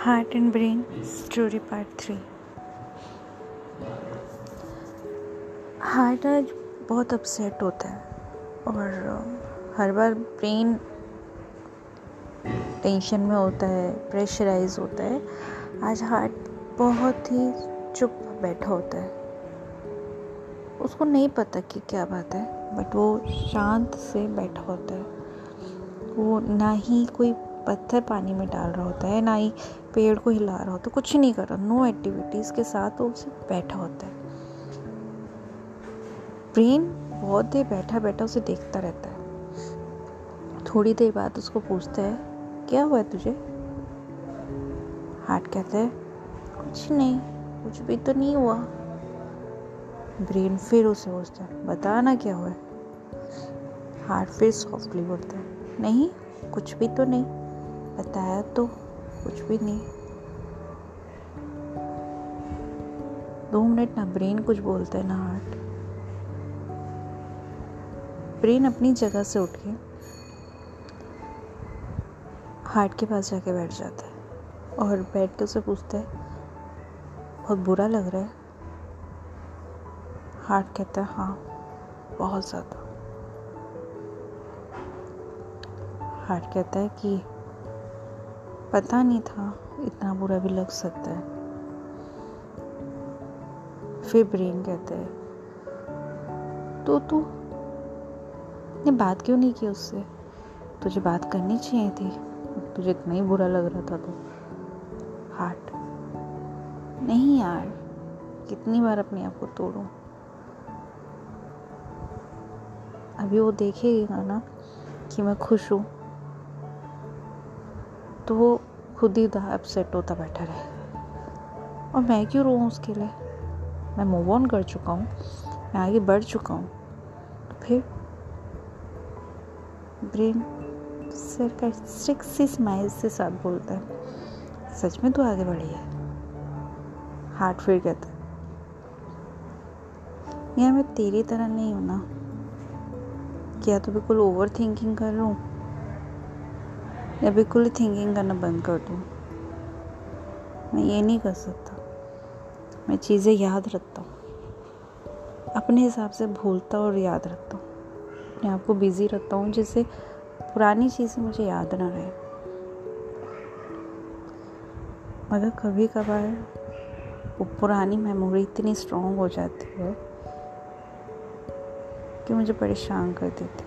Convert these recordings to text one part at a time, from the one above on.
Heart and brain story part three heart आज बहुत upset होता है और हर बार ब्रेन टेंशन में होता है प्रेशराइज होता है। आज हार्ट बहुत ही चुप बैठा होता है। उसको नहीं पता कि क्या बात है बट वो शांत से बैठा होता है। वो ना ही कोई पत्थर पानी में डाल रहा होता है, ना ही पेड़ को हिला रहा होता है, कुछ नहीं कर रहा नो एक्टिविटीज़ के साथ वो उसे बैठा होता है। ब्रेन बहुत देर बैठा बैठा उसे देखता रहता है। थोड़ी देर बाद उसको पूछता है, क्या हुआ तुझे? हार्ट कहता है, कुछ नहीं, कुछ भी तो नहीं हुआ. ब्रेन फिर उसे पूछता है, बता ना क्या हुआ हार्ट फिर सॉफ्टली बोलता है, नहीं, कुछ भी तो नहीं। बताया तो कुछ भी नहीं। दो मिनट ना, ब्रेन कुछ बोलता है ना हार्ट। ब्रेन अपनी जगह से उठ के हार्ट के पास जाके बैठ जाता है और बैठ के उसे पूछता है, बहुत बुरा लग रहा है? हार्ट कहता है हाँ बहुत ज़्यादा। हार्ट कहता है कि पता नहीं था, इतना बुरा भी लग सकता है। फिर ब्रेन कहता है तो तू, ने बात क्यों नहीं की उससे? तुझे बात करनी चाहिए थी। तुझे इतना ही बुरा लग रहा था तो। हार्ट नहीं यार, कितनी बार अपने आप को तोड़ूं? अभी वो देखेगा ना कि मैं खुश हूँ। तो वो खुद ही अपसेट होता बैठा रहे। और मैं क्यों रो उसके लिए? मैं मूव ऑन कर चुका हूँ, मैं आगे बढ़ चुका हूँ। तो फिर ब्रेन सरकास्टिक सी स्माइल से साथ बोलता है, सच में तो आगे बढ़ी है? हार्ट फिर कहता है, यार मैं तेरी तरह नहीं हूँ ना। क्या तो बिल्कुल ओवर थिंकिंग कर लूँ या बिल्कुल ही थिंकिंग करना बंद कर दूँ मैं ये नहीं कर सकता। मैं चीज़ें याद रखता हूँ। अपने हिसाब से भूलता और याद रखता हूँ। अपने आप को बिज़ी रखता हूँ जिससे पुरानी चीज़ें मुझे याद ना रहे। मगर कभी कभार वो पुरानी मेमोरी इतनी स्ट्रॉन्ग हो जाती है कि मुझे परेशान कर देती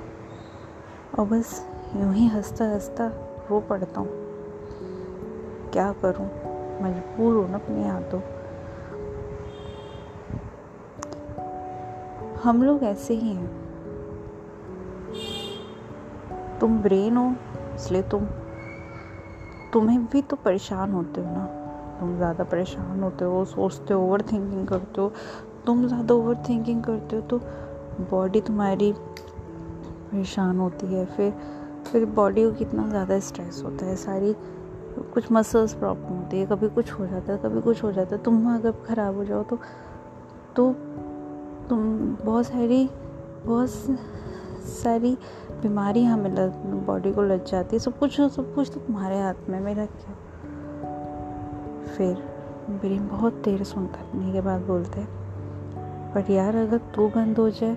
और बस यूँ ही हंसता हंसता रो पड़ता हूँ। क्या करूँ? मजबूर हूँ ना अपने हाथों हम लोग ऐसे ही हैं। तुम ब्रेन हो, इसलिए तुम, तुम्हें भी तो परेशान होते हो ना। तुम ज़्यादा परेशान होते हो, सोचते हो ओवर थिंकिंग करते हो। तुम ज़्यादा ओवर थिंकिंग करते हो तो बॉडी तुम्हारी परेशान होती है, फिर फिर बॉडी को कितना ज़्यादा स्ट्रेस होता है, सारी कुछ मसल्स प्रॉब्लम होती है, कभी कुछ हो जाता है, कभी कुछ हो जाता है। तुम अगर ख़राब हो जाओ तो तो तुम बहुत सारी बहुत सारी बीमारी हमें लग बॉडी को लग जाती है। सब कुछ सब कुछ तो तुम्हारे हाथ में मेरा क्या फिर ब्रेन बहुत देर सुनता है के बाद बोलते। हैं पर यार अगर तू बंद हो जाए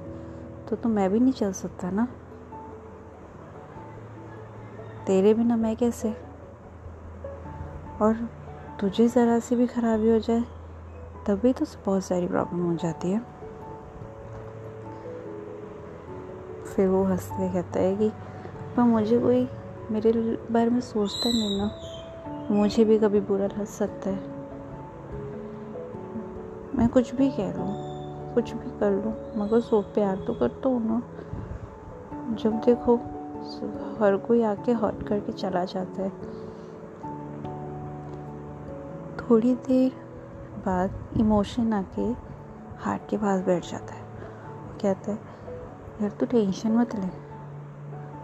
तो तो मैं भी नहीं चल सकता ना। तेरे बिना मैं कैसे? और तुझे ज़रा सी भी खराबी हो जाए तभी तो बहुत सारी प्रॉब्लम हो जाती है। फिर वो हँसते कहता है कि, पर मुझे कोई, मेरे बारे में सोचता नहीं ना। मुझे भी कभी बुरा लग सकता है। मैं कुछ भी कह लूँ, कुछ भी कर लूँ, मगर सो प्यार तो करता हूँ ना। जब देखो हर कोई आके हॉट करके चला जाता है। थोड़ी देर बाद इमोशन आके हार्ट के पास बैठ जाता है। कहता है, यार तू टेंशन मत ले,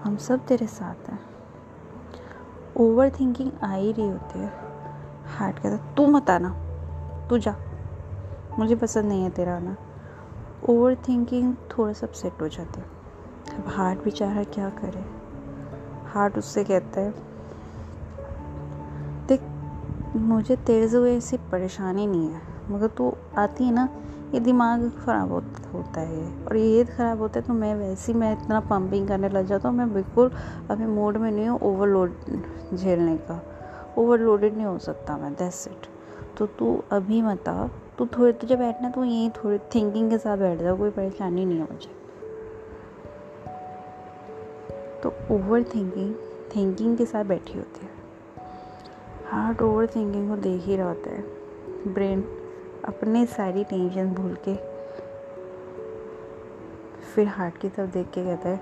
हम सब तेरे साथ हैं। ओवर थिंकिंग आ ही रही होती है। हार्ट कहता तू मत आना, तू जा, मुझे पसंद नहीं है तेरा आना। ओवर थिंकिंग थोड़ा सा अपसेट हो जाती है। अब हार्ट बेचारा क्या करे? हार्ट उससे कहता है, देख, मुझे तेरे से कोई ऐसी परेशानी नहीं है, मगर तू आती है ना, ये दिमाग ख़राब होता है और ये ख़राब होता है तो मैं वैसे ही, मैं इतना पंपिंग करने लग जाता हूँ, मैं बिल्कुल अभी मूड में नहीं हूँ ओवरलोड झेलने का ओवरलोडेड नहीं हो सकता मैं दैट्स इट तो तू अभी मत आ, तू थोड़ी, तुझे बैठना तो यहीं थोड़ी थिंकिंग के साथ बैठ जा, कोई परेशानी नहीं है मुझे। तो ओवर थिंकिंग थिंकिंग के साथ बैठी होती है। हार्ट ओवर थिंकिंग को देख ही रहा होता है। ब्रेन अपने सारी टेंशन भूल के, फिर हार्ट की तरफ़ देख के कहता है,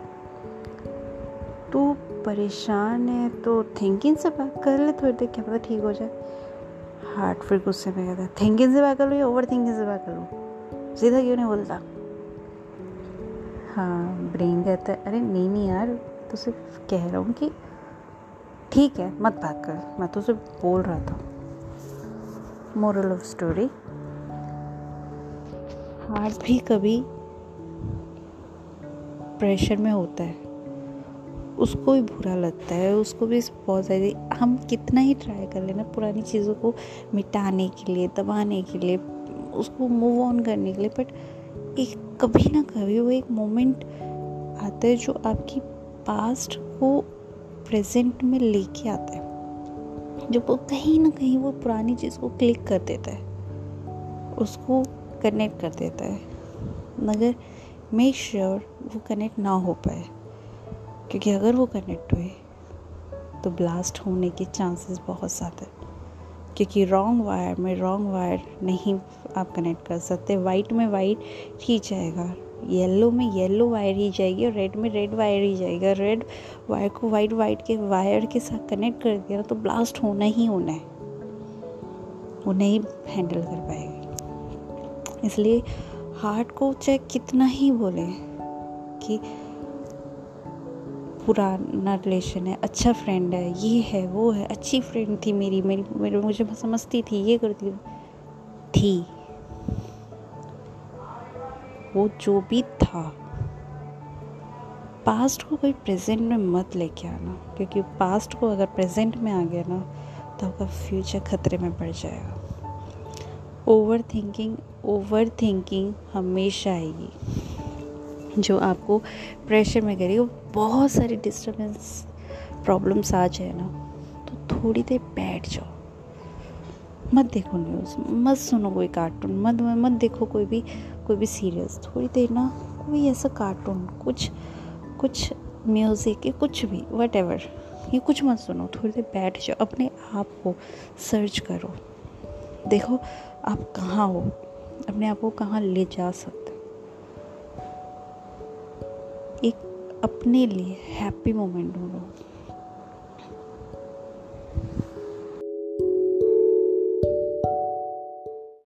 तू परेशान है तो थिंकिंग से बात कर ले थोड़ी देर क्या पता ठीक हो जाए। हार्ट फिर गुस्से में कहता है थिंकिंग से बात कर लो या ओवर थिंकिंग से बात कर लो? सीधा क्यों नहीं बोलता? हाँ ब्रेन कहता है, अरे नहीं नहीं यार तो सिर्फ़ कह रहा हूँ कि ठीक है, मत बात कर। मैं तो सिर्फ़ बोल रहा था। मोरल ऑफ़ स्टोरी हार्ट भी कभी प्रेशर में होता है। उसको भी बुरा लगता है, उसको भी बहुत सारी हम कितना ही ट्राई कर लेना पुरानी चीज़ों को मिटाने के लिए, दबाने के लिए, उसको मूव ऑन करने के लिए बट एक कभी ना कभी वो एक मोमेंट आता है जो आपकी पास्ट को प्रेजेंट में लेके आता है। जब वो कहीं ना कहीं वो पुरानी चीज़ को क्लिक कर देता है, उसको कनेक्ट कर देता है, मगर मेक श्योर वो कनेक्ट ना हो पाए, क्योंकि अगर वो कनेक्ट हुए तो ब्लास्ट होने के चांसेस बहुत ज़्यादा है। क्योंकि रॉन्ग वायर में रॉन्ग वायर नहीं आप कनेक्ट कर सकते वाइट में वाइट ही जाएगा। येलो में येलो वायर ही जाएगी और रेड में रेड वायर ही जाएगा। रेड वायर को वाइट वाइट के वायर के साथ कनेक्ट कर दिया तो ब्लास्ट होना ही होना है। वो नहीं हैंडल कर पाएगी। इसलिए हार्ट को चाहे कितना ही बोले कि पुराना रिलेशन है अच्छा फ्रेंड है, ये है, वो है, अच्छी फ्रेंड थी मेरी मेरी, मेरे, मुझे समझती थी, ये करती थी। वो जो भी था। पास्ट को कोई प्रेजेंट में मत लेके आना, क्योंकि पास्ट को अगर प्रेजेंट में आ गया ना तो आपका फ्यूचर खतरे में पड़ जाएगा। ओवर थिंकिंग ओवर थिंकिंग हमेशा आएगी। जो आपको प्रेशर में करेगी बहुत सारी डिस्टर्बेंस प्रॉब्लम्स आ जाए ना तो थोड़ी देर बैठ जाओ। मत देखो न्यूज़ मत सुनो कोई कार्टून मत मत देखो कोई भी कोई भी सीरियस थोड़ी देर ना कोई ऐसा कार्टून कुछ कुछ म्यूज़िक या कुछ भी वट एवर ये कुछ मत सुनो, थोड़ी देर बैठ जाओ, अपने आप को सर्च करो। देखो, आप कहाँ हो? अपने आप को कहाँ ले जा सकते एक अपने लिए हैप्पी मोमेंट ढूंढो।